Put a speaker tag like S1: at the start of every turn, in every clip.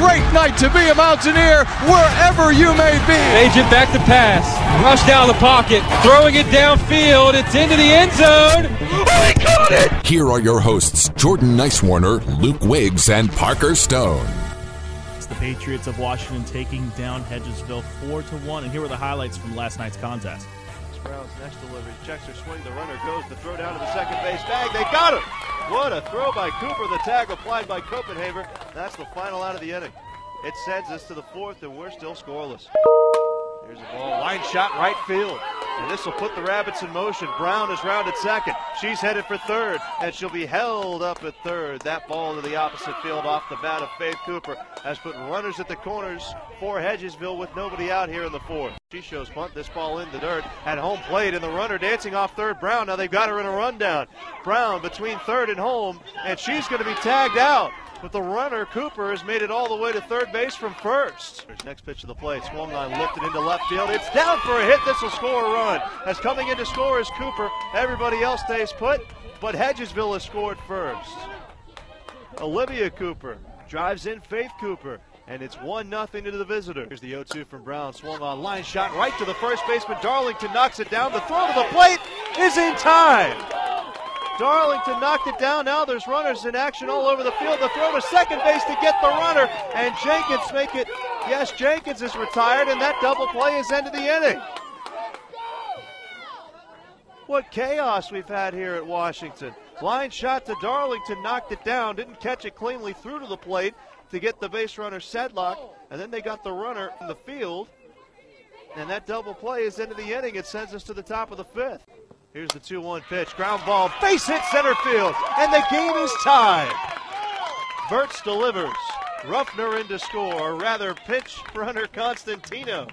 S1: Great night to be a Mountaineer wherever you may be.
S2: Agent back to pass. Rush down the pocket. Throwing it downfield. It's into the end zone. Oh, he caught it!
S3: Here are your hosts, Jordan Nicewarner, Luke Wiggs, and Parker Stone.
S4: It's the Patriots of Washington taking down Hedgesville 4 to 1. And here were the highlights from last night's contest.
S5: Brown's next delivery. Checks her swing. The runner goes The throw down to the second base bag. They got him! What a throw by Cooper. The tag applied by Copenhaver. That's the final out of the inning. It sends us to the fourth, and we're still scoreless. Here's a ball, line shot right field. And this will put the Rabbits in motion. Brown is rounded second. She's headed for third, and she'll be held up at third. That ball to the opposite field off the bat of Faith Cooper has put runners at the corners for Hedgesville with nobody out here in the fourth. She shows punt this ball in the dirt at home plate, and the runner dancing off third. Brown. Now they've got her in a rundown. Brown between third and home, and she's going to be tagged out. But the runner, Cooper, has made it all the way to third base from first. Next pitch of the plate. Swung on, lifted into left field. It's down for a hit. This will score a run. As coming in to score is Cooper. Everybody else stays put, but Hedgesville has scored first. Olivia Cooper drives in Faith Cooper. And it's 1 0 to the visitor. Here's the 0 2 from Brown. Swung on line shot right to the first baseman. Darlington knocks it down. The throw to the plate is in time. Darlington knocked it down. Now there's runners in action all over the field. The throw to second base to get the runner, and Jenkins make it. Yes, Jenkins is retired, and that double play is end of the inning. What chaos we've had here at Washington. Line shot to Darlington, knocked it down, didn't catch it cleanly through to the plate to get the base runner Sedlock, and then they got the runner in the field. And that double play is into the inning. It sends us to the top of the fifth. Here's the 2 1 pitch. Ground ball, base hit center field, and the game is tied. Burtz delivers. Ruffner in to score, or rather, pitch runner Constantino.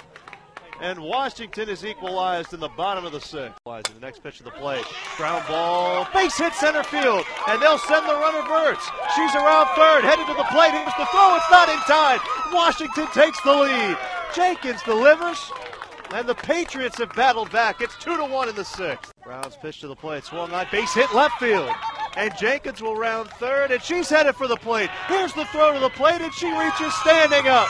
S5: And Washington is equalized in the bottom of the sixth. The next pitch of the play. Ground ball, base hit center field, and they'll send the runner Burtz. She's around third, headed to the plate. Here's the throw. It's not in time. Washington takes the lead. Jenkins delivers. And the Patriots have battled back. It's two to one in the sixth. Brown's pitch to the plate, swung on base hit left field. And Jenkins will round third, and she's headed for the plate. Here's the throw to the plate, and she reaches standing up.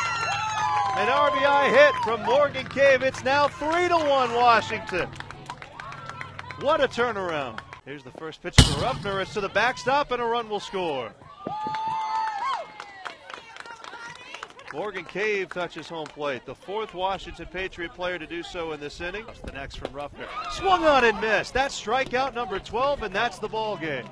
S5: An RBI hit from Morgan Cave. It's now three to one Washington. What a turnaround. Here's the first pitch to Ruffner. It's to the backstop, and a run will score. Morgan Cave touches home plate. The fourth Washington Patriot player to do so in this inning. The next from Ruffner. Swung on and missed. That's strikeout number 12, and that's the ball game.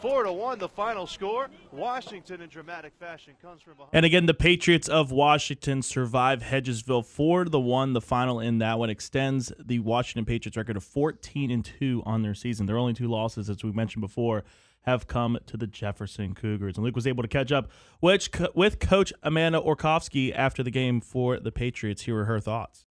S5: Four to one, the final score. Washington in dramatic fashion comes from behind.
S4: And again, the Patriots of Washington survive Hedgesville four to the one. The final in that one extends the Washington Patriots record of 14 and two on their season. Their only two losses, as we mentioned before, have come to the Jefferson Cougars. And Luke was able to catch up which, with Coach Amanda Orkovsky after the game for the Patriots. Here are her thoughts.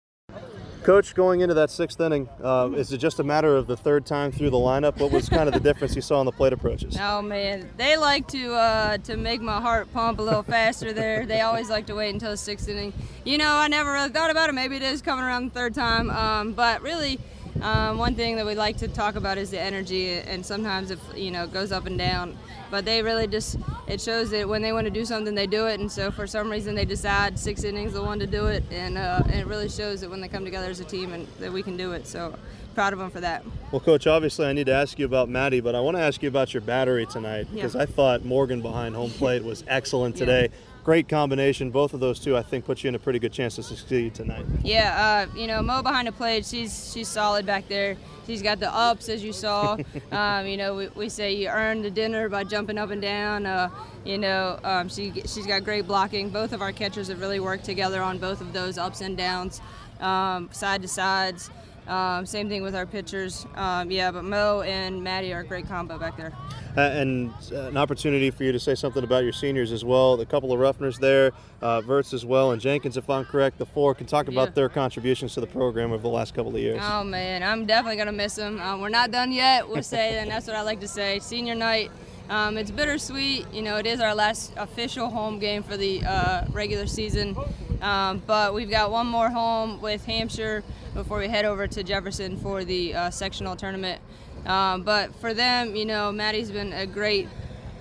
S6: Coach, going into that sixth inning, uh, is it just a matter of the third time through the lineup? What was kind of the difference you saw on the plate approaches?
S7: Oh man, they like to uh, to make my heart pump a little faster. There, they always like to wait until the sixth inning. You know, I never really thought about it. Maybe it is coming around the third time, um, but really, um, one thing that we like to talk about is the energy, and sometimes if you know it goes up and down. But they really just it shows that when they want to do something, they do it. And so for some reason, they decide six innings the one to do it, and, uh, and it really shows that when they come together as a team and that we can do it. So proud of them for that.
S6: Well, Coach, obviously I need to ask you about Maddie, but I want to ask you about your battery tonight because yeah. I thought Morgan behind home plate was excellent today. Yeah great combination. Both of those two, I think, put you in a pretty good chance to succeed tonight.
S7: Yeah, uh, you know, Mo behind the plate, she's she's solid back there. She's got the ups, as you saw. um, you know, we, we say you earn the dinner by jumping up and down. Uh, you know, um, she she's got great blocking. Both of our catchers have really worked together on both of those ups and downs, um, side to sides. Um, same thing with our pitchers. Um, yeah, but Mo and Maddie are a great combo back there.
S6: Uh, and uh, an opportunity for you to say something about your seniors as well. A couple of Ruffners there, uh, Verts as well, and Jenkins, if I'm correct. The four can talk about
S7: Yeah.
S6: their contributions to the program over the last couple of years.
S7: Oh man, I'm definitely gonna miss them. Um, we're not done yet. We'll say, and that's what I like to say. Senior night. Um, it's bittersweet. You know, it is our last official home game for the uh, regular season, um, but we've got one more home with Hampshire before we head over to Jefferson for the uh, sectional tournament. Um, but for them, you know, Maddie's been a great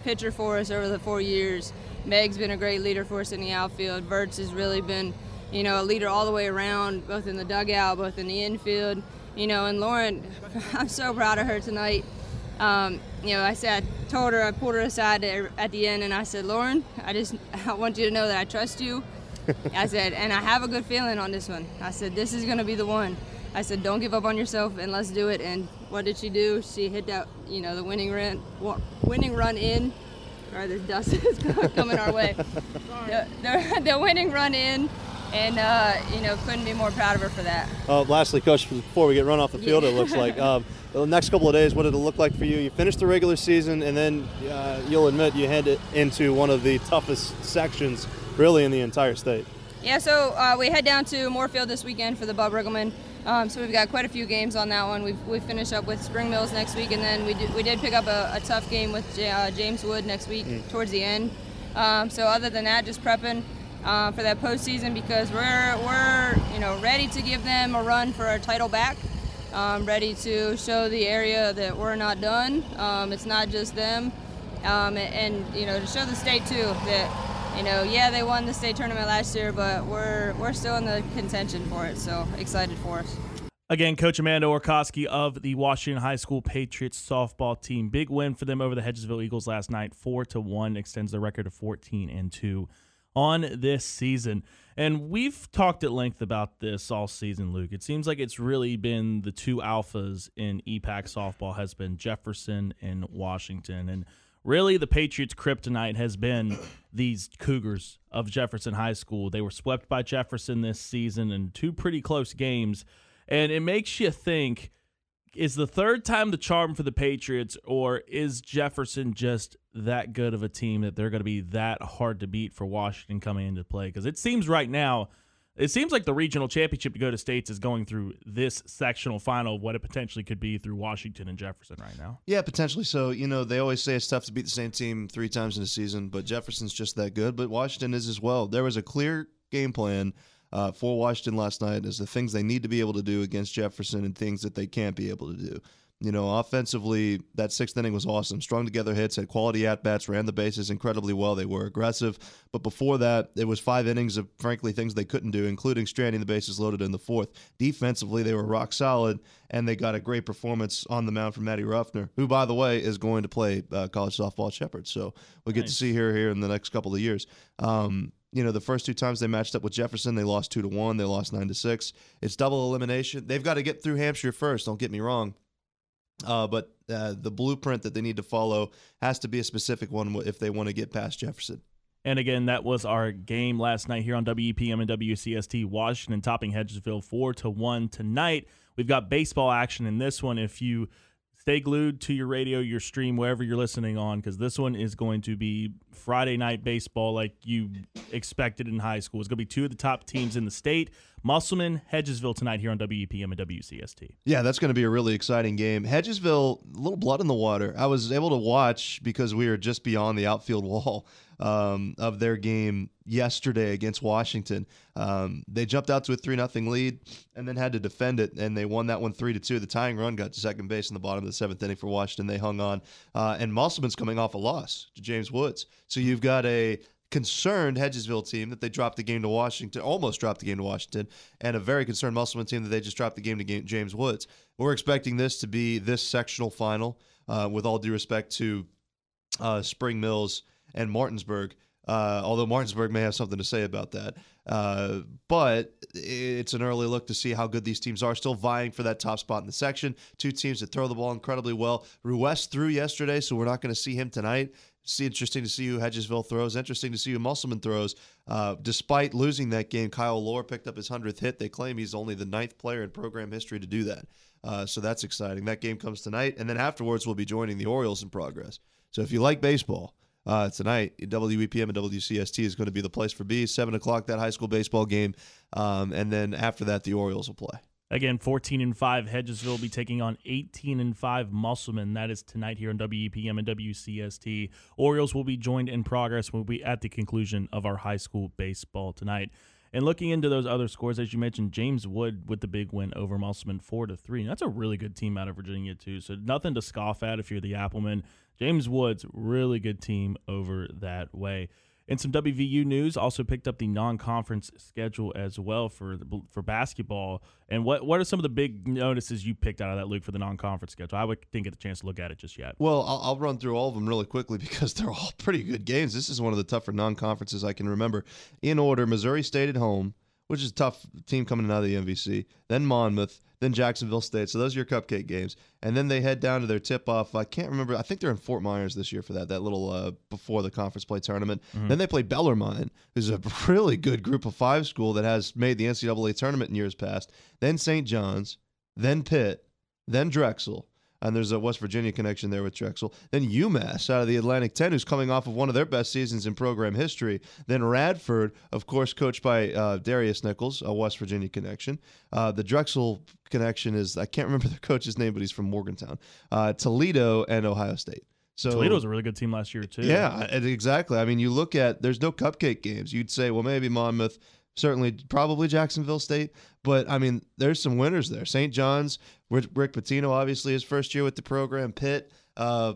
S7: pitcher for us over the four years. Meg's been a great leader for us in the outfield. Verts has really been, you know, a leader all the way around, both in the dugout, both in the infield. You know, and Lauren, I'm so proud of her tonight. Um, you know, I said, I told her, I pulled her aside at the end, and I said, Lauren, I just, I want you to know that I trust you. I said, and I have a good feeling on this one. I said, this is going to be the one. I said, don't give up on yourself and let's do it. And what did she do? She hit that, you know, the winning run, winning run in. Sorry, this dust is coming our way. The, the, the winning run in, and uh, you know, couldn't be more proud of her for that.
S6: Uh, lastly, Coach, before we get run off the field, it looks like um, the next couple of days, what did it look like for you? You finished the regular season, and then uh, you'll admit you head into one of the toughest sections, really, in the entire state.
S7: Yeah, so uh, we head down to Moorefield this weekend for the Bob Riggleman. Um, so we've got quite a few games on that one. We've, we finish up with Spring Mills next week, and then we did, we did pick up a, a tough game with J, uh, James Wood next week towards the end. Um, so other than that, just prepping uh, for that postseason because we're we're you know ready to give them a run for our title back. Um, ready to show the area that we're not done. Um, it's not just them, um, and, and you know to show the state too that you know, yeah, they won the state tournament last year, but we're we're still in the contention for it. So excited for us.
S4: Again, Coach Amanda Orkoski of the Washington High School Patriots softball team. Big win for them over the Hedgesville Eagles last night. Four to one extends their record to fourteen and two on this season. And we've talked at length about this all season, Luke. It seems like it's really been the two alphas in EPAC softball has been Jefferson and Washington. And really the Patriots' kryptonite has been these Cougars of Jefferson High School. They were swept by Jefferson this season in two pretty close games. And it makes you think is the third time the charm for the Patriots, or is Jefferson just that good of a team that they're going to be that hard to beat for Washington coming into play? Because it seems right now, it seems like the regional championship to go to states is going through this sectional final of what it potentially could be through Washington and Jefferson right now.
S5: Yeah, potentially. So, you know, they always say it's tough to beat the same team three times in a season, but Jefferson's just that good. But Washington is as well. There was a clear game plan uh, for Washington last night is the things they need to be able to do against Jefferson and things that they can't be able to do. You know, offensively, that sixth inning was awesome. Strung together hits, had quality at bats, ran the bases incredibly well. They were aggressive. But before that, it was five innings of, frankly, things they couldn't do, including stranding the bases loaded in the fourth. Defensively, they were rock solid, and they got a great performance on the mound from Matty Ruffner, who, by the way, is going to play uh, college softball at Shepherd. So we'll get to see her here in the next couple of years. Um, you know, the first two times they matched up with Jefferson, they lost two to one. They lost nine to six. It's double elimination. They've got to get through Hampshire first. Don't get me wrong. Uh, but uh, the blueprint that they need to follow has to be a specific one if they want to get past Jefferson.
S4: And again, that was our game last night here on WEPM and WCST. Washington topping Hedgesville four to one tonight. We've got baseball action in this one. If you stay glued to your radio, your stream, wherever you're listening on, because this one is going to be Friday night baseball like you expected in high school. It's going to be two of the top teams in the state. Musselman, Hedgesville tonight here on WEPM and WCST.
S5: Yeah, that's going to be a really exciting game. Hedgesville, a little blood in the water. I was able to watch because we were just beyond the outfield wall um, of their game yesterday against Washington. Um, they jumped out to a three nothing lead and then had to defend it, and they won that one three to two. The tying run got to second base in the bottom of the seventh inning for Washington. They hung on, uh, and Musselman's coming off a loss to James Woods. So you've got a concerned Hedgesville team that they dropped the game to Washington, almost dropped the game to Washington, and a very concerned Musselman team that they just dropped the game to game, James Woods. We're expecting this to be this sectional final, uh, with all due respect to uh, Spring Mills and Martinsburg. Uh, although Martinsburg may have something to say about that. Uh, but it's an early look to see how good these teams are. Still vying for that top spot in the section. Two teams that throw the ball incredibly well. Ruest threw yesterday, so we're not going to see him tonight. It's interesting to see who Hedgesville throws. Interesting to see who Musselman throws. Uh, despite losing that game, Kyle Lohr picked up his 100th hit. They claim he's only the ninth player in program history to do that. Uh, so that's exciting. That game comes tonight. And then afterwards, we'll be joining the Orioles in progress. So if you like baseball, uh, tonight, WEPM and WCST is going to be the place for B. 7 o'clock, that high school baseball game. Um, and then after that, the Orioles will play.
S4: Again, 14 and 5 Hedgesville will be taking on 18 and 5 Musselman. That is tonight here on WEPM and WCST. Orioles will be joined in progress. We'll be at the conclusion of our high school baseball tonight. And looking into those other scores, as you mentioned, James Wood with the big win over Musselman, four to three. That's a really good team out of Virginia too. So nothing to scoff at if you're the Applemen. James Woods, really good team over that way. And some WVU news, also picked up the non-conference schedule as well for the, for basketball. And what what are some of the big notices you picked out of that, Luke, for the non-conference schedule? I would didn't get the chance to look at it just yet.
S5: Well, I'll, I'll run through all of them really quickly because they're all pretty good games. This is one of the tougher non-conferences I can remember. In order: Missouri State at home, which is a tough team coming out of the MVC. Then Monmouth, then Jacksonville State. So those are your cupcake games. And then they head down to their tip off. I can't remember. I think they're in Fort Myers this year for that, that little uh, before the conference play tournament. Mm-hmm. Then they play Bellarmine, who's a really good group of five school that has made the NCAA tournament in years past. Then St. John's, then Pitt, then Drexel and there's a West Virginia connection there with Drexel. Then UMass out of the Atlantic 10, who's coming off of one of their best seasons in program history. Then Radford, of course, coached by uh, Darris Nichols, a West Virginia connection. Uh, the Drexel connection is, I can't remember the coach's name, but he's from Morgantown. Uh, Toledo and Ohio State.
S4: So Toledo was a really good team last year too.
S5: Yeah, exactly. I mean, you look at there's no cupcake games. You'd say, well, maybe Monmouth, certainly probably Jacksonville State, but I mean, there's some winners there. St. John's, Rick Pitino, obviously his first year with the program. Pitt uh,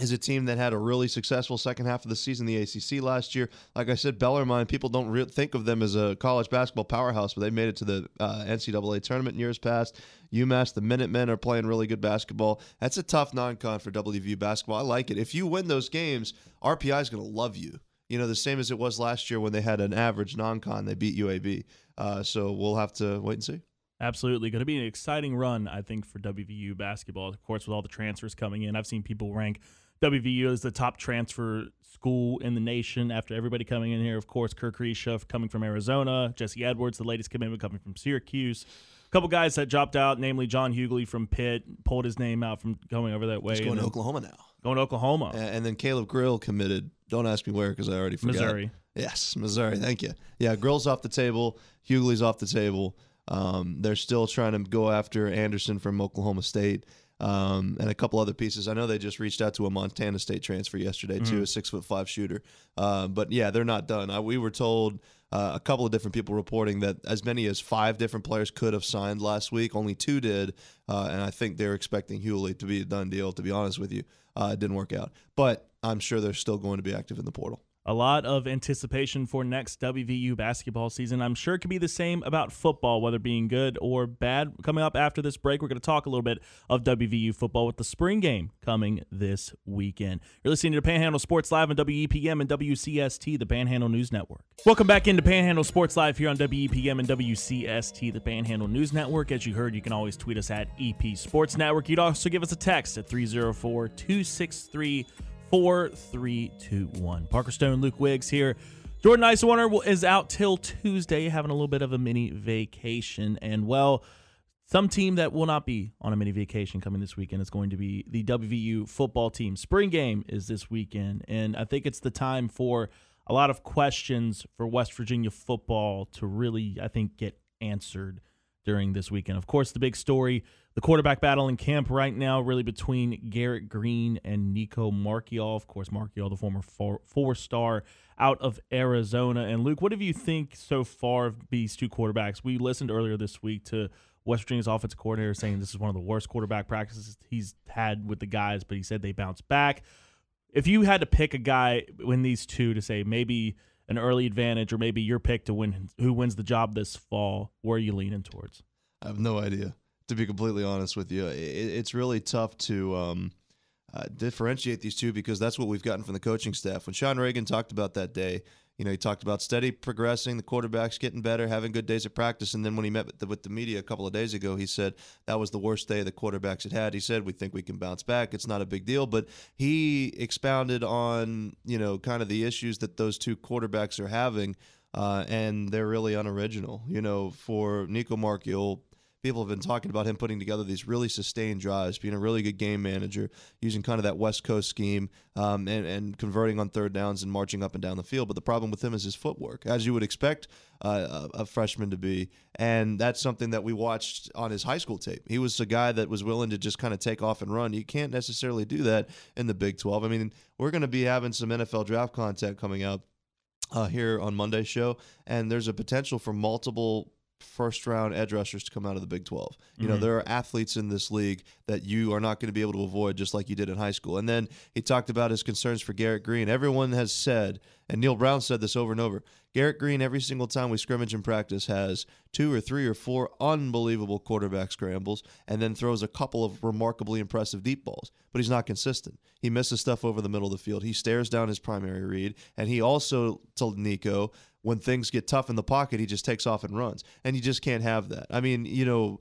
S5: is a team that had a really successful second half of the season, the ACC last year. Like I said, Bellarmine, people don't re- think of them as a college basketball powerhouse, but they made it to the uh, NCAA tournament in years past. UMass, the Minutemen are playing really good basketball. That's a tough non-con for WVU basketball. I like it. If you win those games, RPI is going to love you you know, the same as it was last year when they had an average non-con. They beat UAB. Uh, so we'll have to wait and see.
S4: Absolutely. Going to be an exciting run, I think, for WVU basketball. Of course, with all the transfers coming in, I've seen people rank WVU as the top transfer school in the nation after everybody coming in here. Of course, Kerr Kriisa coming from Arizona, Jesse Edwards, the latest commitment coming from Syracuse. A couple guys that dropped out, namely John Hugley from Pitt, pulled his name out from going over that way.
S5: He's going to Oklahoma now.
S4: Going to Oklahoma.
S5: And, then Caleb Grill committed. Don't ask me where because I already forgot.
S4: Missouri.
S5: Yes, Missouri. Thank you. Yeah, Grill's off the table. Hugley's off the table. Um, they're still trying to go after Anderson from Oklahoma State um, and a couple other pieces. I know they just reached out to a Montana State transfer yesterday too, mm. a six foot five shooter. Uh, but yeah, they're not done. I, we were told uh, a couple of different people reporting that as many as five different players could have signed last week. Only two did, uh, and I think they're expecting Hugley to be a done deal. To be honest with you, uh, it didn't work out, but I'm sure they're still going to be active in the portal
S4: a lot of anticipation for next WVU basketball season. I'm sure it could be the same about football, whether being good or bad. Coming up after this break, we're going to talk a little bit of WVU football with the spring game coming this weekend. You're listening to Panhandle Sports Live on WEPM and WCST, the Panhandle News Network. Welcome back into Panhandle Sports Live here on WEPM and WCST, the Panhandle News Network. As you heard, you can always tweet us at EP Sports Network. You'd also give us a text at 304 263 4321. Parker Stone, Luke Wiggs here. Jordan Nicewarner is out till Tuesday, having a little bit of a mini vacation. And, well, some team that will not be on a mini vacation coming this weekend is going to be the WVU football team. Spring game is this weekend, and I think it's the time for a lot of questions for West Virginia football to really, I think, get answered during this weekend. Of course, the big story the quarterback battle in camp right now, really between Garrett Green and Nico Marchiol. Of course, Marchiol, the former four star out of Arizona. And Luke, what do you think so far of these two quarterbacks? We listened earlier this week to West Virginia's offensive coordinator saying this is one of the worst quarterback practices he's had with the guys, but he said they bounced back. If you had to pick a guy in these two to say maybe an early advantage or maybe your pick to win who wins the job this fall, where are you leaning towards?
S5: I have no idea to be completely honest with you. It, it's really tough to um, uh, differentiate these two because that's what we've gotten from the coaching staff. When Sean Reagan talked about that day, You know, he talked about steady progressing, the quarterback's getting better, having good days of practice. And then when he met with the, with the media a couple of days ago, he said that was the worst day the quarterbacks had had. He said, We think we can bounce back. It's not a big deal. But he expounded on, you know, kind of the issues that those two quarterbacks are having. Uh, and they're really unoriginal. You know, for Nico Marchiol, people have been talking about him putting together these really sustained drives, being a really good game manager, using kind of that West Coast scheme, um, and, and converting on third downs and marching up and down the field. But the problem with him is his footwork, as you would expect uh, a, freshman to be. And that's something that we watched on his high school tape. He was a guy that was willing to just kind of take off and run. You can't necessarily do that in the Big 12. I mean, we're going to be having some NFL draft content coming out. Uh, here on Monday's show, and there's a potential for multiple first round edge rushers to come out of the Big 12. You mm-hmm. know, there are athletes in this league that you are not going to be able to avoid just like you did in high school. And then he talked about his concerns for Garrett Green. Everyone has said, and Neal Brown said this over and over Garrett Green, every single time we scrimmage in practice, has two or three or four unbelievable quarterback scrambles and then throws a couple of remarkably impressive deep balls. But he's not consistent. He misses stuff over the middle of the field. He stares down his primary read. And he also told Nico, when things get tough in the pocket, he just takes off and runs. And you just can't have that. I mean, you know,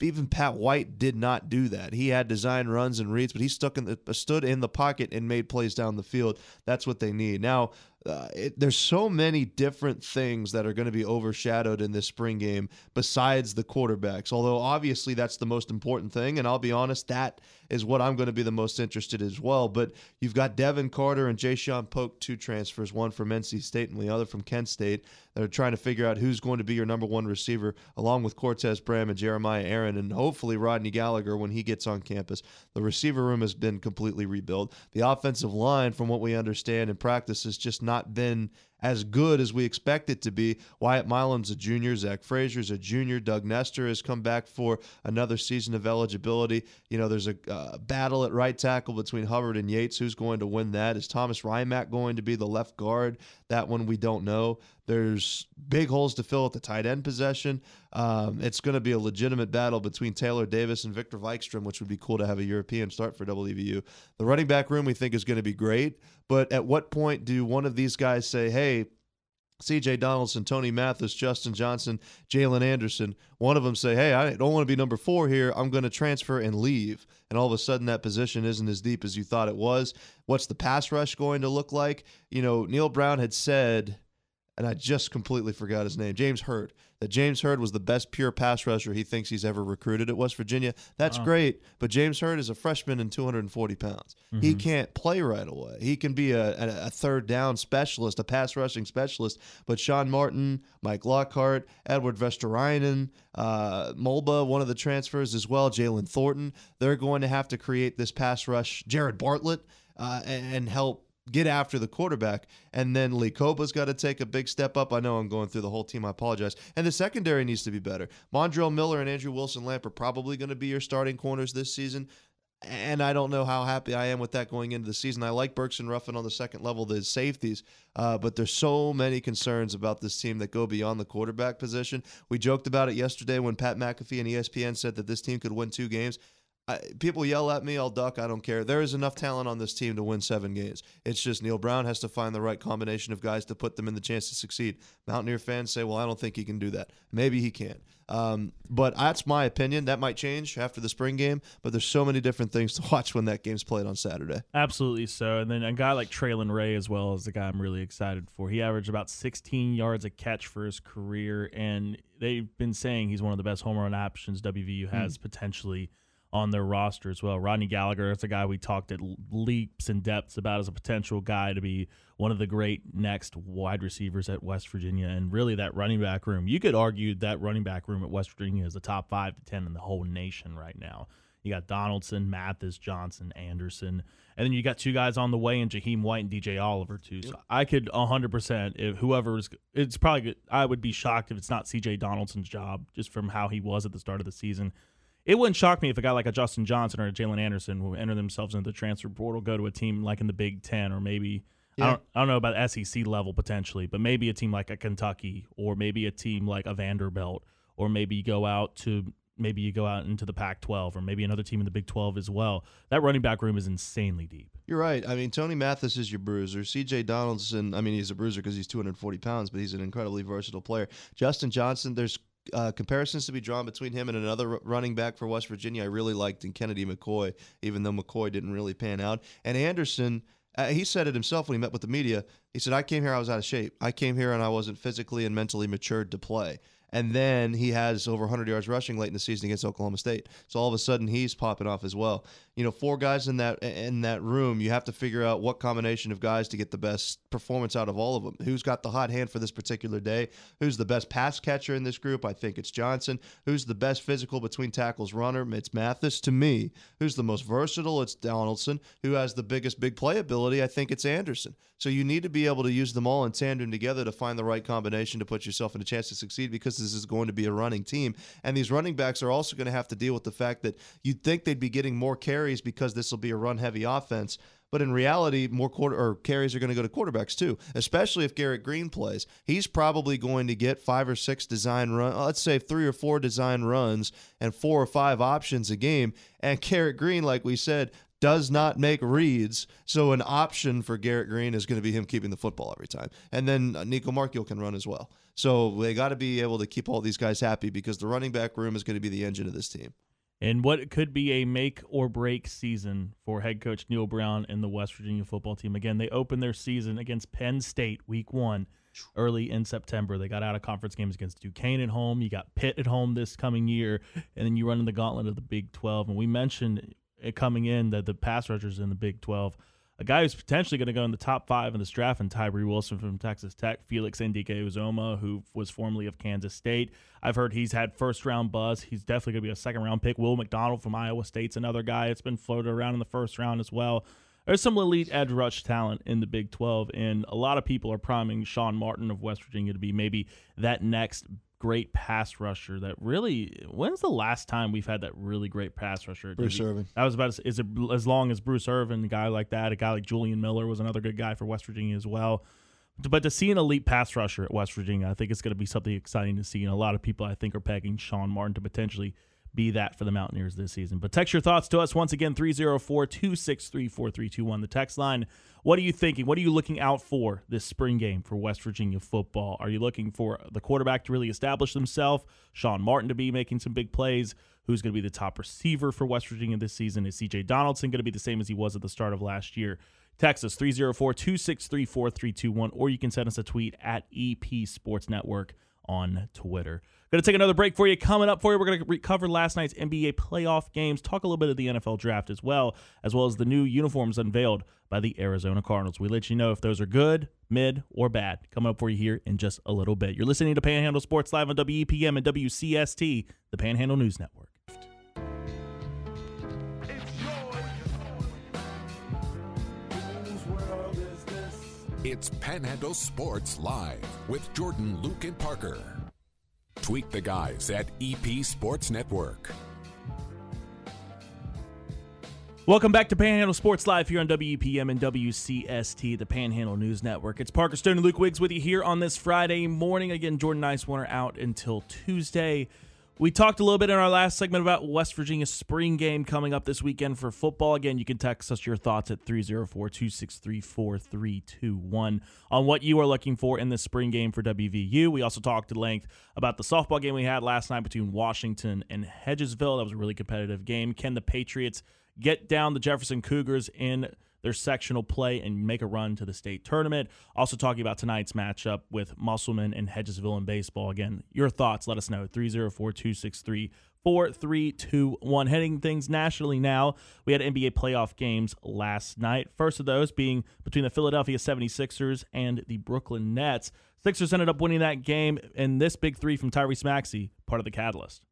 S5: even Pat White did not do that. He had design runs and reads, but he stuck in the stood in the pocket and made plays down the field. That's what they need. Now, uh, it, there's so many different things that are going to be overshadowed in this spring game besides the quarterbacks. Although obviously that's the most important thing, and I'll be honest, that is what I'm going to be the most interested as well. But you've got Devin Carter and Ja'Shaun Poke, two transfers, one from NC State and the other from Kent State. They're trying to figure out who's going to be your number one receiver, along with Cortez Braham and Jeremiah Aaron, and hopefully Rodney Gallagher when he gets on campus. The receiver room has been completely rebuilt. The offensive line, from what we understand in practice, has just not been as good as we expect it to be. Wyatt Milum's a junior. Zach Frazier's a junior. Doug Nester has come back for another season of eligibility. You know, there's a uh, battle at right tackle between Hubbard and Yates. Who's going to win that? Is Tomas Rimac going to be the left guard? That one we don't know. There's big holes to fill at the tight end possession. Um, it's going to be a legitimate battle between Taylor Davis and Victor Wikstrom, which would be cool to have a European start for WVU. The running back room we think is going to be great, but at what point do one of these guys say, hey, CJ Donaldson, Tony Mathis, Justin Johnson, Jaylen Anderson, one of them say, Hey, I don't want to be number four here. I'm going to transfer and leave. And all of a sudden, that position isn't as deep as you thought it was. What's the pass rush going to look like? You know, Neal Brown had said and I just completely forgot his name, James Hurd. That James Hurd was the best pure pass rusher he thinks he's ever recruited at West Virginia. That's great, but James Hurd is a freshman and 240 pounds. Mm-hmm. He can't play right away. He can be a, a, a, third down specialist, a pass rushing specialist. But Sean Martin, Mike Lockhart, Edward Vesterinen, uh, Mulba, one of the transfers as well, Jalen Thornton, they're going to have to create this pass rush. Jared Bartlett. Uh, and, and help get after the quarterback. And then Lee Kpogba's got to take a big step up. I know I'm going through the whole team. I apologize. And the secondary needs to be better. Mondrell Miller and Andrew Wilson Lamp are probably going to be your starting corners this season. And I don't know how happy I am with that going into the season. I like Burks and Ruffin on the second level, the safeties, uh, but there's so many concerns about this team that go beyond the quarterback position. We joked about it yesterday when Pat McAfee and ESPN said that this team could win two games. I, people yell at me, I'll duck. I don't care. There is enough talent on this team to win seven games. It's just Neal Brown has to find the right combination of guys to put them in the chance to succeed. Mountaineer fans say, well, I don't think he can do that. Maybe he can. Um, but that's my opinion. That might change after the spring game, but there's so many different things to watch when that game's played on Saturday.
S4: Absolutely so. And then a guy like Traylon Ray as well is the guy I'm really excited for. He averaged about 16 yards a catch for his career, and they've been saying he's one of the best home run options WVU has mm. potentially – on their roster as well. Rodney Gallagher is a guy we talked at leaps and depths about as a potential guy to be one of the great next wide receivers at West Virginia. And really, that running back room, you could argue that running back room at West Virginia is the top five to 10 in the whole nation right now. You got Donaldson, Mathis, Johnson, Anderson. And then you got two guys on the way in Jahiem White and DJ Oliver, too. So I could 100%, if whoever's, it's probably, I would be shocked if it's not CJ Donaldson's job just from how he was at the start of the season it wouldn't shock me if a guy like a Justin Johnson or a Jaylen Anderson will enter themselves into the transfer portal, go to a team like in the Big Ten, or maybe yeah. I, don't, I don't know about SEC level potentially, but maybe a team like a Kentucky, or maybe a team like a Vanderbilt, or maybe you go out to maybe you go out into the Pac 12 or maybe another team in the Big 12 as well. That running back room is insanely deep.
S5: You're right. I mean, Tony Mathis is your bruiser. CJ Donaldson, I mean, he's a bruiser because he's 240 pounds, but he's an incredibly versatile player. Justin Johnson, there's uh, comparisons to be drawn between him and another running back for West Virginia I really liked in Kennedy McKoy, even though McKoy didn't really pan out. And Anderson, uh, he said it himself when he met with the media. He said, I came here, I was out of shape. I came here and I wasn't physically and mentally matured to play and then he has over 100 yards rushing late in the season against Oklahoma State. So all of a sudden he's popping off as well. You know, four guys in that in that room. You have to figure out what combination of guys to get the best performance out of all of them. Who's got the hot hand for this particular day? Who's the best pass catcher in this group? I think it's Johnson. Who's the best physical between tackles runner? It's Mathis to me. Who's the most versatile? It's Donaldson. Who has the biggest big play ability? I think it's Anderson. So you need to be able to use them all in tandem together to find the right combination to put yourself in a chance to succeed because this is going to be a running team. And these running backs are also going to have to deal with the fact that you'd think they'd be getting more carries because this will be a run heavy offense. But in reality, more quarter or carries are going to go to quarterbacks too, especially if Garrett Green plays. He's probably going to get five or six design run, uh, let's say three or four design runs and four or five options a game. And Garrett Green, like we said, does not make reads. So an option for Garrett Green is going to be him keeping the football every time. And then uh, Nico Nicco Marchiol can run as well. So they got to be able to keep all these guys happy because the running back room is going to be the engine of this team.
S4: And what could be a make or break season for head coach Neal Brown and the West Virginia football team. Again, they opened their season against Penn State week one early in September. They got out of conference games against Duquesne at home. You got Pitt at home this coming year. And then you run in the gauntlet of the Big 12. And we mentioned Eh, coming in that the pass rushers in the Big 12. A guy who's potentially going to go in the top five in this draft, and Tyree Wilson from Texas Tech, Felix Anudike-Uzomah, who was formerly of Kansas State. I've heard he's had first round buzz. He's definitely going to be a second round pick. Will McDonald from Iowa State's another guy that's been floated around in the first round as well. There's some elite edge rush talent in the Big 12, and a lot of people are priming Sean Martin of West Virginia to be maybe that next great pass rusher that really when's the last time we've had that really great pass rusher?
S5: Bruce irvin.
S4: i was about say is it as long as bruce irvin a guy like that a guy like julian miller was another good guy for west virginia as well. But to see an elite pass rusher at west virginia i think it's going to be something exciting to see and a lot of people i think are pegging sean martin to potentially be that for the Mountaineers this season. But text your thoughts to us once again 304 263 4321. The text line. What are you thinking? What are you looking out for this spring game for West Virginia football? Are you looking for the quarterback to really establish himself, Sean Martin to be making some big plays? Who's going to be the top receiver for West Virginia this season? Is CJ Donaldson going to be the same as he was at the start of last year? Texas 304 263 4321, or you can send us a tweet at EP Sports Network on Twitter. Going to take another break for you. Coming up for you, we're going to recover last night's NBA playoff games, talk a little bit of the NFL draft as well, as well as the new uniforms unveiled by the Arizona Cardinals. We let you know if those are good, mid, or bad. Coming up for you here in just a little bit. You're listening to Panhandle Sports Live on WEPM and WCST, the Panhandle News Network.
S3: It's Panhandle Sports Live with Jordan, Luke, and Parker. Tweet the guys at EP Sports Network.
S4: Welcome back to Panhandle Sports Live here on WEPM and WCST, the Panhandle News Network. It's Parker Stone and Luke Wiggs with you here on this Friday morning. Again, Jordan Nicewarner out until Tuesday. We talked a little bit in our last segment about West Virginia's spring game coming up this weekend for football. Again, you can text us your thoughts at 304 263 4321 on what you are looking for in the spring game for WVU. We also talked at length about the softball game we had last night between Washington and Hedgesville. That was a really competitive game. Can the Patriots get down the Jefferson Cougars in their sectional play and make a run to the state tournament. Also, talking about tonight's matchup with Musselman and Hedgesville in baseball. Again, your thoughts, let us know. 304 263 4321. Heading things nationally now, we had NBA playoff games last night. First of those being between the Philadelphia 76ers and the Brooklyn Nets. Sixers ended up winning that game, and this big three from Tyrese Maxey, part of the catalyst.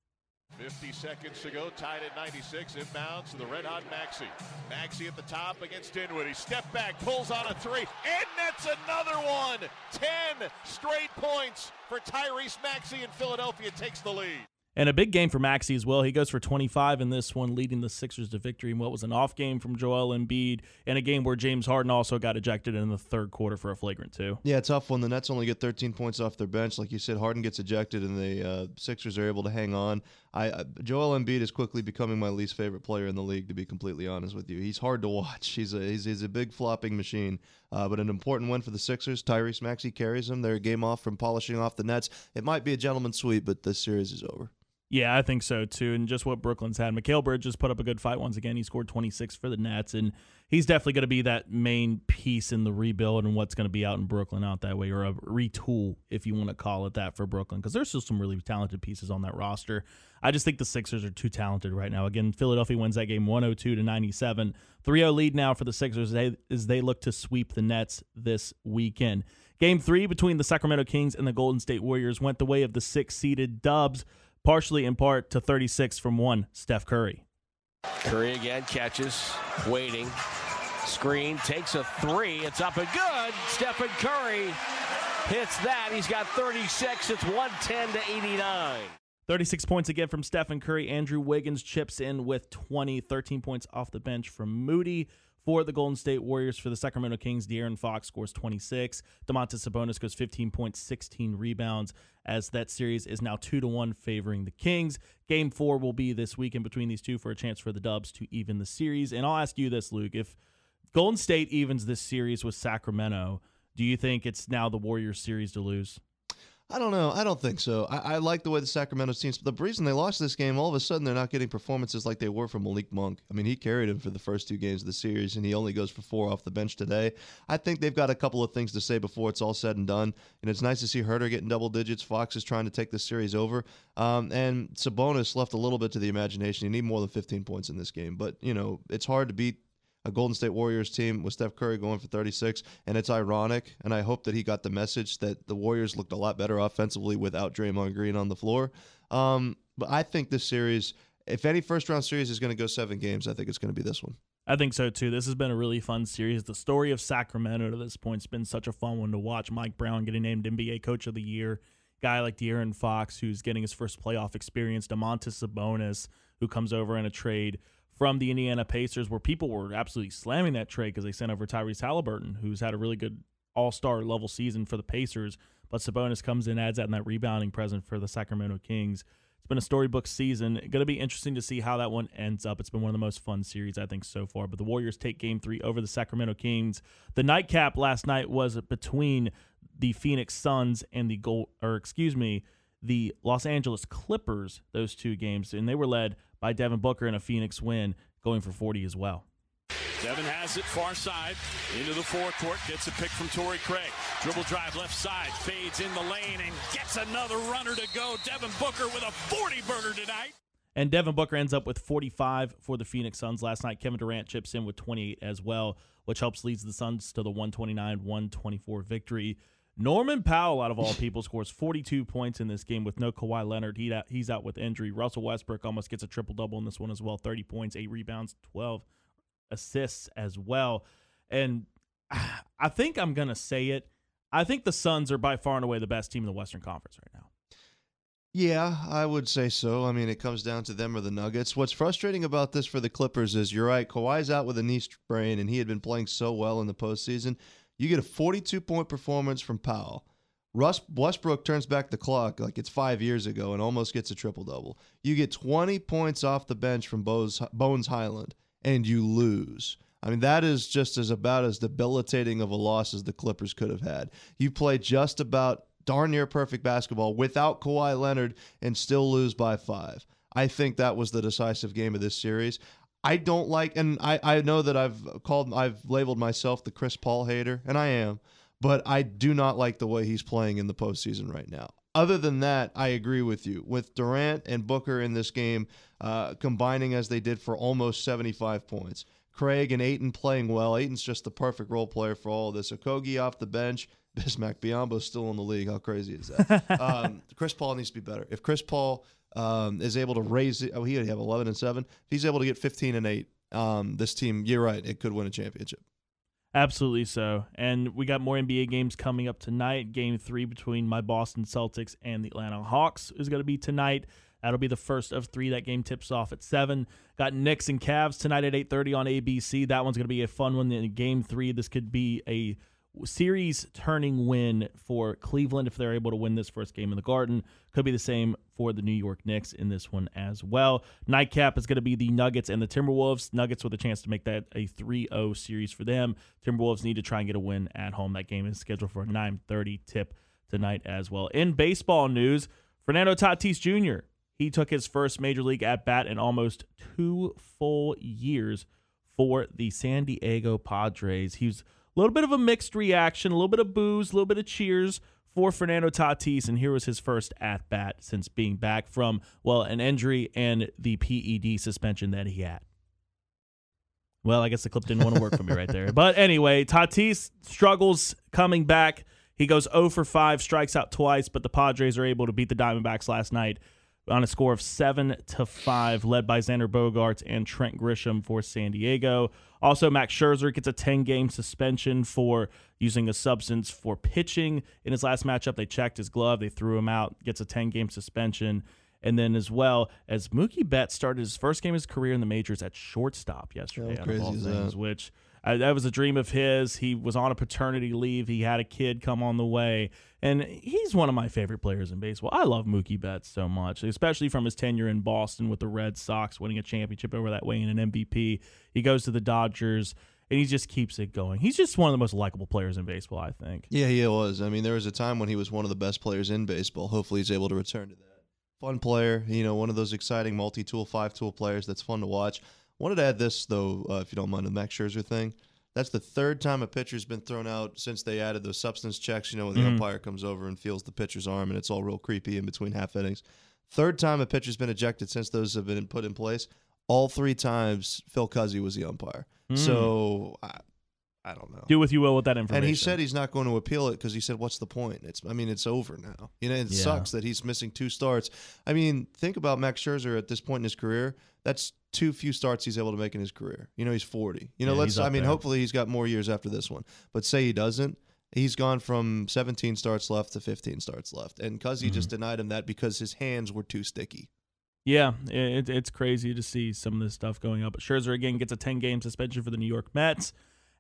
S8: 50 seconds to go, tied at 96. Inbounds to the red hot Maxey. Maxey at the top against Dinwiddie. Step back, pulls on a three, and nets another one. 10 straight points for Tyrese Maxey, and Philadelphia takes the lead.
S4: And a big game for Maxey as well. He goes for 25 in this one, leading the Sixers to victory in what was an off game from Joel Embiid, and a game where James Harden also got ejected in the third quarter for a flagrant two.
S5: Yeah, tough one. The Nets only get 13 points off their bench. Like you said, Harden gets ejected, and the uh, Sixers are able to hang on. I uh, Joel Embiid is quickly becoming my least favorite player in the league. To be completely honest with you, he's hard to watch. He's a he's, he's a big flopping machine. Uh, but an important win for the Sixers. Tyrese Maxey carries them. They're a game off from polishing off the Nets. It might be a gentleman's sweep, but this series is over.
S4: Yeah, I think so too. And just what Brooklyn's had. Mikal Bridges put up a good fight once again. He scored 26 for the Nets, and he's definitely going to be that main piece in the rebuild and what's going to be out in Brooklyn out that way, or a retool, if you want to call it that, for Brooklyn, because there's still some really talented pieces on that roster. I just think the Sixers are too talented right now. Again, Philadelphia wins that game 102 to 97. 3 0 lead now for the Sixers as they look to sweep the Nets this weekend. Game three between the Sacramento Kings and the Golden State Warriors went the way of the six seeded Dubs partially in part to 36 from one Steph Curry.
S9: Curry again catches, waiting. Screen takes a three. It's up and good. Stephen Curry hits that. He's got 36. It's 110 to 89.
S4: 36 points again from Stephen Curry. Andrew Wiggins chips in with 20, 13 points off the bench from Moody for the Golden State Warriors. For the Sacramento Kings, De'Aaron Fox scores 26. Domantas Sabonis goes 15 points, 16 rebounds, as that series is now 2 to 1 favoring the Kings. Game four will be this weekend between these two for a chance for the Dubs to even the series. And I'll ask you this, Luke. If Golden State evens this series with Sacramento, do you think it's now the Warriors series to lose?
S5: I don't know. I don't think so. I, I like the way the Sacramento teams. The reason they lost this game, all of a sudden, they're not getting performances like they were from Malik Monk. I mean, he carried him for the first two games of the series, and he only goes for four off the bench today. I think they've got a couple of things to say before it's all said and done. And it's nice to see Huerter getting double digits. Fox is trying to take this series over, um, and Sabonis left a little bit to the imagination. You need more than 15 points in this game, but you know it's hard to beat a Golden State Warriors team with Steph Curry going for 36. And it's ironic, and I hope that he got the message that the Warriors looked a lot better offensively without Draymond Green on the floor. Um, but I think this series, if any first round series is going to go seven games, I think it's going to be this one.
S4: I think so too. This has been a really fun series. The story of Sacramento to this point has been such a fun one to watch. Mike Brown getting named NBA Coach of the Year. Guy like De'Aaron Fox, who's getting his first playoff experience. Domantas Sabonis, who comes over in a trade from the Indiana Pacers, where people were absolutely slamming that trade because they sent over Tyrese Halliburton, who's had a really good All Star level season for the Pacers. But Sabonis comes in, adds that in that rebounding present for the Sacramento Kings. It's been a storybook season. Going to be interesting to see how that one ends up. It's been one of the most fun series I think so far. But the Warriors take Game Three over the Sacramento Kings. The nightcap last night was between the Phoenix Suns and the gold, or excuse me, the Los Angeles Clippers. Those two games, and they were led by Devin Booker in a Phoenix win, going for 40 as well.
S10: Devin has it far side into the forecourt, gets a pick from Torrey Craig. Dribble drive left side, fades in the lane and gets another runner to go. Devin Booker with a 40 burger tonight.
S4: And Devin Booker ends up with 45 for the Phoenix Suns last night. Kevin Durant chips in with 28 as well, which helps leads the Suns to the 129 124 victory. Norman Powell, out of all people, scores 42 points in this game with no Kawhi Leonard. He, he's out with injury. Russell Westbrook almost gets a triple double in this one as well 30 points, 8 rebounds, 12 assists as well. And I think I'm going to say it. I think the Suns are by far and away the best team in the Western Conference right now.
S5: Yeah, I would say so. I mean, it comes down to them or the Nuggets. What's frustrating about this for the Clippers is you're right. Kawhi's out with a knee sprain, and he had been playing so well in the postseason. You get a 42 point performance from Powell. Russ Westbrook turns back the clock like it's five years ago and almost gets a triple double. You get 20 points off the bench from Bones, Bones Hyland and you lose. I mean, that is just as about as debilitating of a loss as the Clippers could have had. You play just about darn near perfect basketball without Kawhi Leonard and still lose by five. I think that was the decisive game of this series. I don't like, and I, I know that I've called, I've labeled myself the Chris Paul hater, and I am, but I do not like the way he's playing in the postseason right now. Other than that, I agree with you. With Durant and Booker in this game, uh, combining as they did for almost 75 points. Craig and Ayton playing well. Ayton's just the perfect role player for all of this. Okogie off the bench. Bismack Biyombo's still in the league. How crazy is that? um, Chris Paul needs to be better. If Chris Paul um, is able to raise it. Oh, he would have 11 and 7. If he's able to get 15 and 8, um, this team, you're right, it could win a championship.
S4: Absolutely so. And we got more NBA games coming up tonight. Game three between my Boston Celtics and the Atlanta Hawks is going to be tonight. That'll be the first of three. That game tips off at seven. Got Knicks and Cavs tonight at eight thirty on ABC. That one's going to be a fun one. In game three, this could be a series turning win for Cleveland if they're able to win this first game in the Garden. Could be the same for the New York Knicks in this one as well. Nightcap is going to be the Nuggets and the Timberwolves. Nuggets with a chance to make that a 3-0 series for them. Timberwolves need to try and get a win at home. That game is scheduled for a 9:30 tip tonight as well. In baseball news, Fernando Tatis Jr. He took his first major league at bat in almost 2 full years for the San Diego Padres. He was a little bit of a mixed reaction, a little bit of boos, a little bit of cheers for Fernando Tatis, and here was his first at bat since being back from, well, an injury and the PED suspension that he had. Well, I guess the clip didn't want to work for me right there. But anyway, Tatis struggles coming back. He goes 0 for 5, strikes out twice, but the Padres are able to beat the Diamondbacks last night on a score of seven to five, led by Xander Bogaerts and Trent Grisham for San Diego. Also, Max Scherzer gets a 10 game suspension for using a substance for pitching. In his last matchup, they checked his glove, they threw him out, gets a 10 game suspension. And then, as well as Mookie Betts started his first game of his career in the majors at shortstop yesterday,
S5: How crazy
S4: all things, which uh, that was a dream of his. He was on a paternity leave. He had a kid come on the way, and he's one of my favorite players in baseball. I love Mookie Betts so much, especially from his tenure in Boston with the Red Sox, winning a championship over that way and an MVP. He goes to the Dodgers, and he just keeps it going. He's just one of the most likable players in baseball, I think.
S5: Yeah, he was. I mean, there was a time when he was one of the best players in baseball. Hopefully, he's able to return to that. Fun player, you know, one of those exciting multi-tool, five-tool players that's fun to watch. Wanted to add this though, uh, if you don't mind, the Max Scherzer thing. That's the third time a pitcher's been thrown out since they added those substance checks. You know, when the
S4: Mhm.
S5: umpire comes over and feels the pitcher's arm, and it's all real creepy in between half innings. Third time a pitcher's been ejected since those have been put in place. All three times, Phil Cuzzi was the umpire.
S4: Mm.
S5: So I, I don't know.
S4: Do with you will with that information.
S5: And he said he's not going to appeal it because he said, "What's the point? It's, I mean, it's over now. You know, it
S4: Yeah.
S5: sucks that he's missing two starts. I mean, think about Max Scherzer at this point in his career. That's too few starts he's able to make in his career. You know, he's forty. You know,
S4: Yeah,
S5: let's. I mean,
S4: there.
S5: hopefully he's got more years after this one. But say he doesn't. He's gone from 17 starts left to 15 starts left, and Cuzzi just
S4: Mm-hmm.
S5: denied him that because his hands were too sticky.
S4: Yeah, it, it's crazy to see some of this stuff going up. But Scherzer again gets a 10 game suspension for the New York Mets.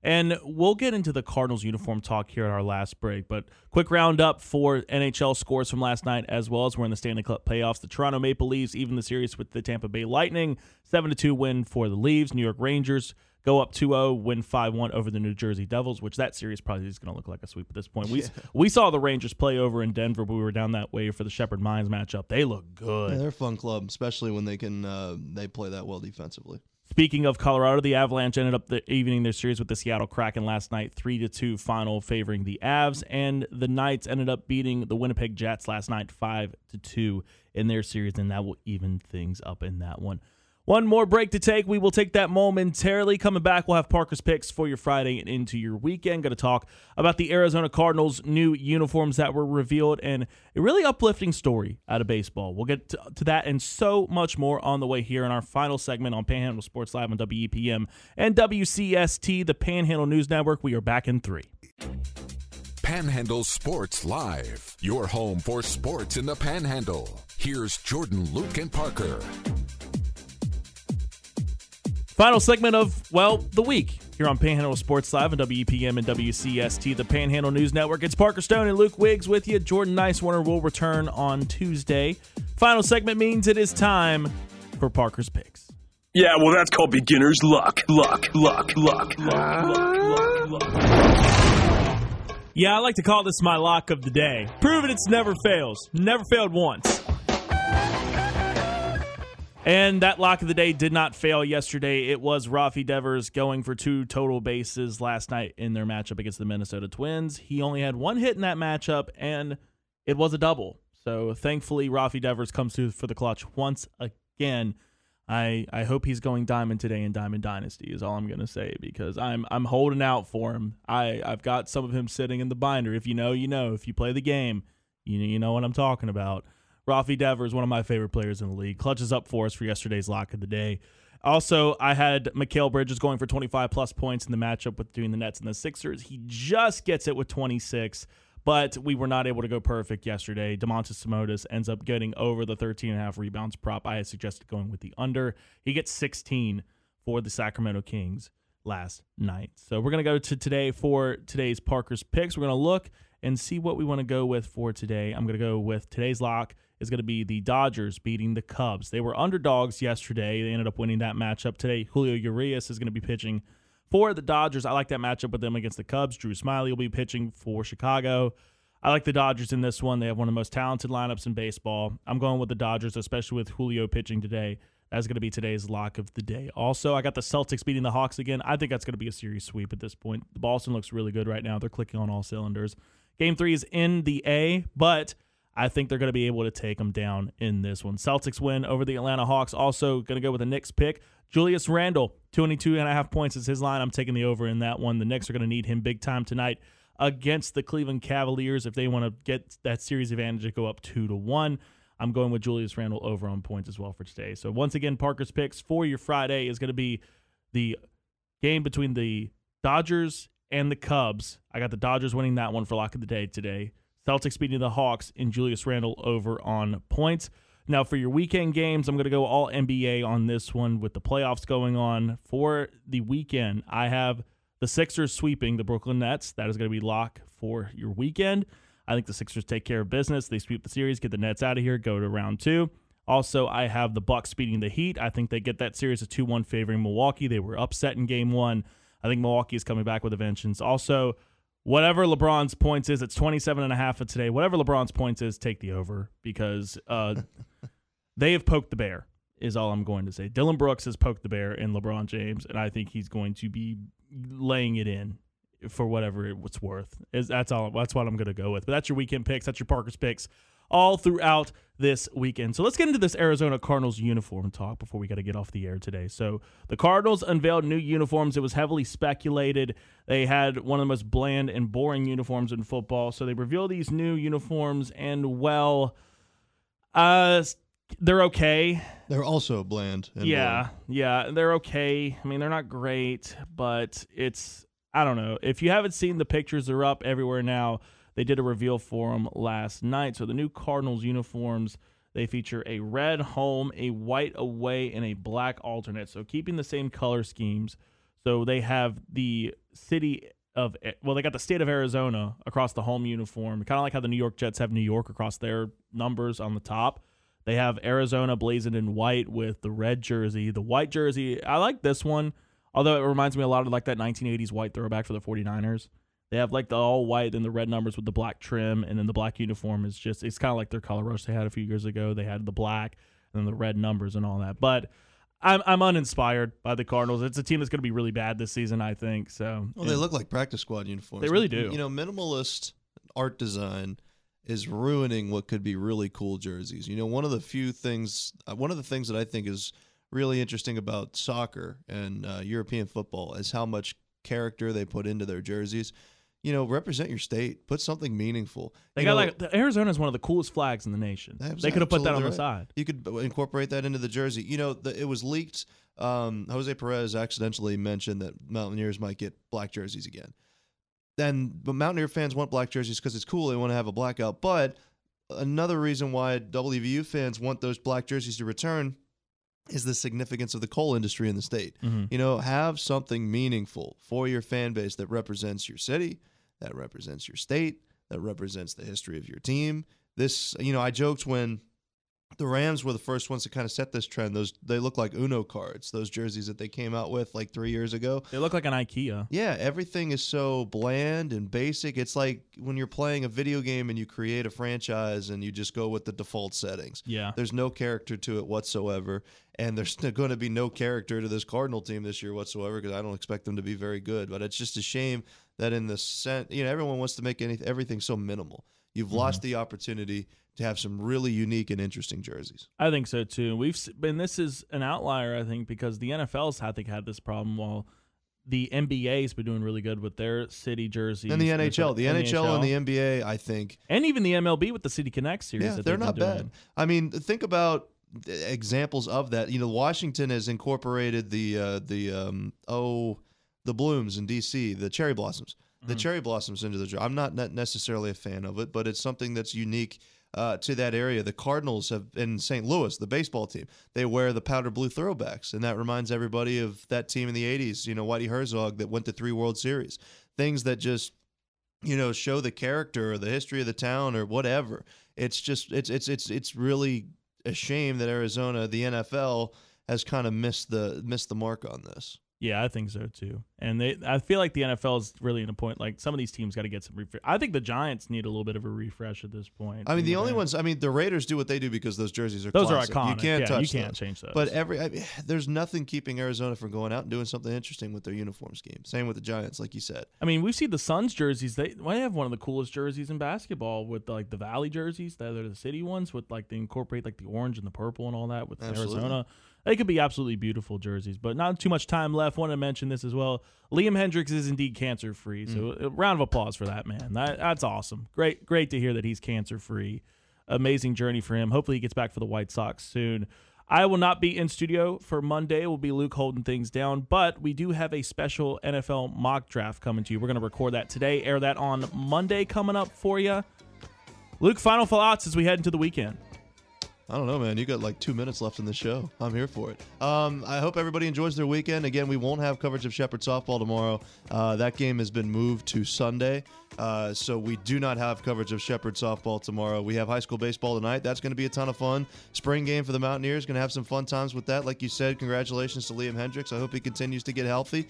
S4: And we'll get into the Cardinals uniform talk here at our last break. But quick roundup for NHL scores from last night, as well as we're in the Stanley Cup playoffs. The Toronto Maple Leafs even the series with the Tampa Bay Lightning, seven to two win for the Leafs. New York Rangers go up 2-0, win 5-1 over the New Jersey Devils, which that series probably is going to look like a sweep at this point. We we saw the Rangers play over in Denver, but we were down that way for the Shepherd Mines matchup. They look good.
S5: Yeah, they're a fun club, especially when they can uh, they play that well defensively.
S4: Speaking of Colorado, the Avalanche ended up the evening their series with the Seattle Kraken last night, three to two final favoring the Avs, and the Knights ended up beating the Winnipeg Jets last night, five to two in their series, and that will even things up in that one. One more break to take. We will take that momentarily. Coming back, we'll have Parker's picks for your Friday and into your weekend. Going to talk about the Arizona Cardinals' new uniforms that were revealed and a really uplifting story out of baseball. We'll get to, that and so much more on the way here in our final segment on Panhandle Sports Live on WEPM and WCST, the Panhandle News Network. We are back in three.
S3: Panhandle Sports Live, your home for sports in the Panhandle. Here's Jordan, Luke, and Parker.
S4: Final segment of, well, the week here on Panhandle Sports Live on WEPM and WCST, the Panhandle News Network. It's Parker Stone and Luke Wiggs with you. Jordan Nicewarner will return on Tuesday. Final segment means it is time for Parker's picks.
S11: Yeah, well, that's called beginner's luck. Luck, luck, luck, luck, luck, luck, luck.
S4: Yeah, I like to call this my lock of the day. Proven it's never fails. Never failed once. And that lock of the day did not fail yesterday. It was Rafi Devers going for two total bases last night in their matchup against the Minnesota Twins. He only had one hit in that matchup, and it was a double. So thankfully, Rafi Devers comes through for the clutch once again. I I hope he's going diamond today in Diamond Dynasty is all I'm gonna say because I'm I'm holding out for him. I I've got some of him sitting in the binder. If you know, you know. If you play the game, you you know what I'm talking about. Rafi Devers, one of my favorite players in the league, clutches up for us for yesterday's lock of the day. Also, I had Mikal Bridges going for 25 plus points in the matchup with between the Nets and the Sixers. He just gets it with 26, but we were not able to go perfect yesterday. Domantas Sabonis ends up getting over the 13 and a half rebounds prop. I had suggested going with the under. He gets 16 for the Sacramento Kings last night. So we're going to go to today for today's Parker's picks. We're going to look and see what we want to go with for today. I'm going to go with today's lock is going to be the Dodgers beating the Cubs. They were underdogs yesterday. They ended up winning that matchup today. Julio Urias is going to be pitching for the Dodgers. I like that matchup with them against the Cubs. Drew Smyly will be pitching for Chicago. I like the Dodgers in this one. They have one of the most talented lineups in baseball. I'm going with the Dodgers, especially with Julio pitching today. That's going to be today's lock of the day. Also, I got the Celtics beating the Hawks again. I think that's going to be a series sweep at this point. The Boston looks really good right now. They're clicking on all cylinders. Game three is in the A, but I think they're going to be able to take them down in this one. Celtics win over the Atlanta Hawks. Also, going to go with the Knicks pick. Julius Randle, 22 and a half points is his line. I'm taking the over in that one. The Knicks are going to need him big time tonight against the Cleveland Cavaliers if they want to get that series advantage to go up two to one. I'm going with Julius Randle over on points as well for today. So once again, Parker's picks for your Friday is going to be the game between the Dodgers and the Cubs. I got the Dodgers winning that one for lock of the day today. Celtics beating the Hawks and Julius Randle over on points. Now, for your weekend games, I'm going to go all NBA on this one with the playoffs going on. For the weekend, I have the Sixers sweeping the Brooklyn Nets. That is going to be lock for your weekend. I think the Sixers take care of business. They sweep the series, get the Nets out of here, go to round two. Also, I have the Bucks beating the Heat. I think they get that series a 2-1 favoring Milwaukee. They were upset in game 1. I think Milwaukee is coming back with a vengeance. Also, whatever LeBron's points is, it's 27 and a half of today. Whatever LeBron's points is, take the over because uh, they have poked the bear. Is all I'm going to say. Dillon Brooks has poked the bear in LeBron James, and I think he's going to be laying it in for whatever it's worth. Is that's all. That's what I'm going to go with. But that's your weekend picks. That's your Parker's picks all throughout this weekend. So let's get into this Arizona Cardinals uniform talk before we got to get off the air today. So the Cardinals unveiled new uniforms. It was heavily speculated. They had one of the most bland and boring uniforms in football. So they reveal these new uniforms, and well, uh, they're okay.
S5: They're also bland.
S4: yeah,
S5: boring.
S4: yeah, they're okay. I mean, they're not great, but it's I don't know. If you haven't seen the pictures, they're up everywhere now. They did a reveal for them last night. So the new Cardinals uniforms, they feature a red home, a white away, and a black alternate. So keeping the same color schemes. So they have the city of well, they got the state of Arizona across the home uniform, kind of like how the New York Jets have New York across their numbers on the top. They have Arizona blazoned in white with the red jersey. The white jersey, I like this one, although it reminds me a lot of like that 1980s white throwback for the 49ers. They have like the all white and the red numbers with the black trim, and then the black uniform is just it's kind of like their color rush they had a few years ago. They had the black and then the red numbers and all that. But I'm I'm uninspired by the Cardinals. It's a team that's going to be really bad this season, I think. So
S5: well, they look like practice squad uniforms.
S4: They really do.
S5: You know, minimalist art design is ruining what could be really cool jerseys. You know, one of the few things, uh, one of the things that I think is really interesting about soccer and uh, European football is how much character they put into their jerseys you know, represent your state. Put something meaningful.
S4: They
S5: you
S4: got
S5: know,
S4: like the Arizona is one of the coolest flags in the nation. They could have put that on the side.
S5: You could incorporate that into the jersey. You know, the, it was leaked. Um, Jose Perez accidentally mentioned that Mountaineers might get black jerseys again. Then, but Mountaineer fans want black jerseys because it's cool. They want to have a blackout. But another reason why WVU fans want those black jerseys to return is the significance of the coal industry in the state.
S4: Mm-hmm.
S5: You know, have something meaningful for your fan base that represents your city, that represents your state, that represents the history of your team. This, you know, I joked when the Rams were the first ones to kind of set this trend. Those they look like Uno cards, those jerseys that they came out with like three years ago.
S4: They look like an IKEA.
S5: Yeah, everything is so bland and basic. It's like when you're playing a video game and you create a franchise and you just go with the default settings.
S4: Yeah.
S5: There's no character to it whatsoever. And there's going to be no character to this Cardinal team this year whatsoever because I don't expect them to be very good. But it's just a shame that in the sense, you know, everyone wants to make any, everything so minimal. You've
S4: Mm-hmm.
S5: lost the opportunity to have some really unique and interesting jerseys.
S4: I think so too. We've been this is an outlier, I think, because the NFL's I think had this problem while the NBA's been doing really good with their city jerseys
S5: And the NHL, the
S4: and
S5: NHL and the NBA, I think,
S4: and even the MLB with the City Connect series.
S5: Yeah,
S4: that
S5: they're not bad.
S4: doing.
S5: I mean, think about examples of that. You know, Washington has incorporated the uh, the um, oh the blooms in DC, the cherry blossoms. the cherry blossoms into the. I'm not not necessarily a fan of it, but it's something that's unique uh, to that area. The Cardinals have in St. Louis, the baseball team, they wear the powder blue throwbacks, and that reminds everybody of that team in the '80s. You know, Whitey Herzog that went to three World Series. Things that just you know show the character or the history of the town or whatever. It's just it's it's it's it's really a shame that Arizona, the NFL, has kind of missed the missed the mark on this.
S4: Yeah, I think so too. And they, I feel like the NFL is really in a point. Like some of these teams got to get some refresh. I think the Giants need a little bit of a refresh at this point.
S5: I mean, the only ones. I mean, the Raiders do what they do because those jerseys are
S4: Those are
S5: classic. You can't
S4: Yeah,
S5: touch.
S4: you can't
S5: those.
S4: change those.
S5: But every I mean, there's nothing keeping Arizona from going out and doing something interesting with their uniform scheme. Same with the Giants, like you said.
S4: I mean, we've seen the Suns jerseys. They, they have one of the coolest jerseys in basketball with like the Valley jerseys. That are the city ones with like they incorporate like the orange and the purple and all that with
S5: Absolutely.
S4: Arizona. They could be absolutely beautiful jerseys, but not too much time left. Want to mention this as well. Liam Hendriks is indeed cancer free, so mm. a round of applause for that man. That, that's awesome. Great, great to hear that he's cancer free. Amazing journey for him. Hopefully, he gets back for the White Sox soon. I will not be in studio for Monday. We'll be Luke holding things down, but we do have a special NFL mock draft coming to you. We're going to record that today, air that on Monday coming up for you. Luke, final thoughts as we head into the weekend.
S5: I don't know, man. You got like two minutes left in the show. I'm here for it. Um, I hope everybody enjoys their weekend. Again, we won't have coverage of Shepherd softball tomorrow. Uh, that game has been moved to Sunday, uh, so we do not have coverage of Shepherd softball tomorrow. We have high school baseball tonight. That's going to be a ton of fun. Spring game for the Mountaineers. Going to have some fun times with that. Like you said, congratulations to Liam Hendriks. I hope he continues to get healthy.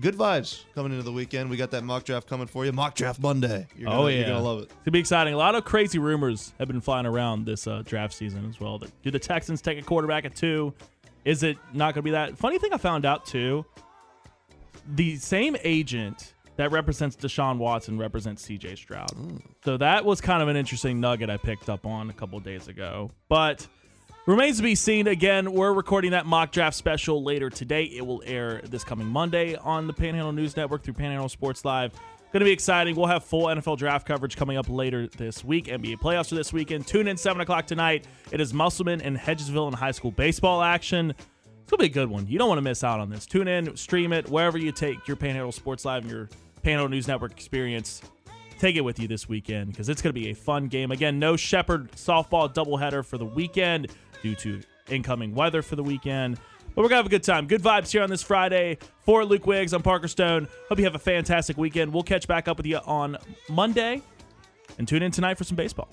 S5: Good vibes coming into the weekend. We got that mock draft coming for you. Mock draft Monday. You're gonna,
S4: oh yeah,
S5: you're gonna love it.
S4: It's gonna be exciting. A lot of crazy rumors have been flying around this uh, draft season as well. Do the Texans take a quarterback at two? Is it not gonna be that? Funny thing I found out too. The same agent that represents Deshaun Watson represents C.J. Stroud. So that was kind of an interesting nugget I picked up on a couple days ago. But Remains to be seen. Again, we're recording that mock draft special later today. It will air this coming Monday on the Panhandle News Network through Panhandle Sports Live. Going to be exciting. We'll have full NFL draft coverage coming up later this week. NBA playoffs are this weekend. Tune in 7 o'clock tonight. It is Musselman and Hedgesville in high school baseball action. It's going to be a good one. You don't want to miss out on this. Tune in, stream it, wherever you take your Panhandle Sports Live and your Panhandle News Network experience take it with you this weekend because it's going to be a fun game. Again, no Shepherd softball doubleheader for the weekend due to incoming weather for the weekend. But we're going to have a good time. Good vibes here on this Friday. For Luke Wiggs, I'm Parker Stone. Hope you have a fantastic weekend. We'll catch back up with you on Monday and tune in tonight for some baseball.